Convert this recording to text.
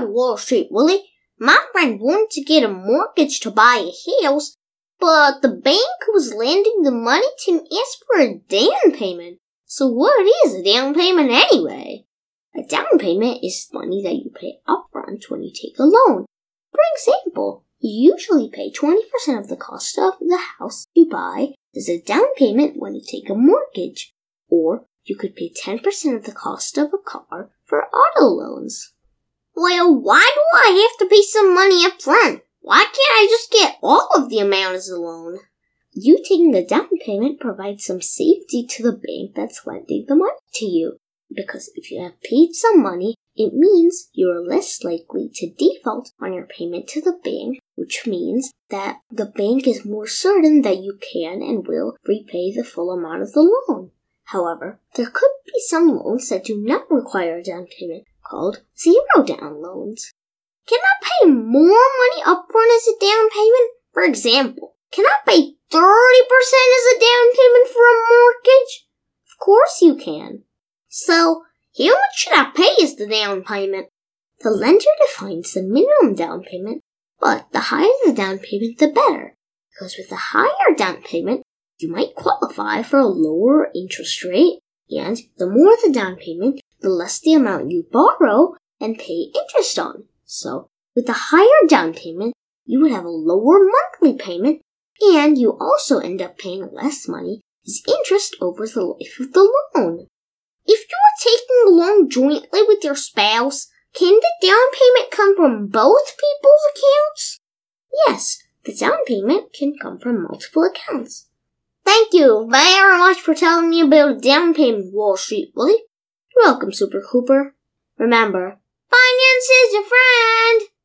to Wall Street, Willie. My friend wanted to get a mortgage to buy a house, but the bank was lending the money to him as for a down payment. So what is a down payment anyway? A down payment is money that you pay upfront when you take a loan. For example, you usually pay 20% of the cost of the house you buy as a down payment when you take a mortgage, or you could pay 10% of the cost of a car for auto loans. Well, why do I have to pay some money up front? Why can't I just get all of the amount as a loan? You taking the down payment provides some safety to the bank that's lending the money to you. Because if you have paid some money, it means you are less likely to default on your payment to the bank, which means that the bank is more certain that you can and will repay the full amount of the loan. However, there could be some loans that do not require a down payment, called zero down loans. Can I pay more money upfront as a down payment? For example, can I pay 30% as a down payment for a mortgage? Of course you can. So, how much should I pay as the down payment? The lender defines the minimum down payment, but the higher the down payment, the better. Because with a higher down payment, you might qualify for a lower interest rate, and the more the down payment, the less the amount you borrow and pay interest on. So, with a higher down payment, you would have a lower monthly payment, and you also end up paying less money as interest over the life of the loan. If you are taking a loan jointly with your spouse, can the down payment come from both people's accounts? Yes, the down payment can come from multiple accounts. Thank you very much for telling me about down payment, Wall Street Willie. Welcome, Super Hooper. Remember, finance is your friend!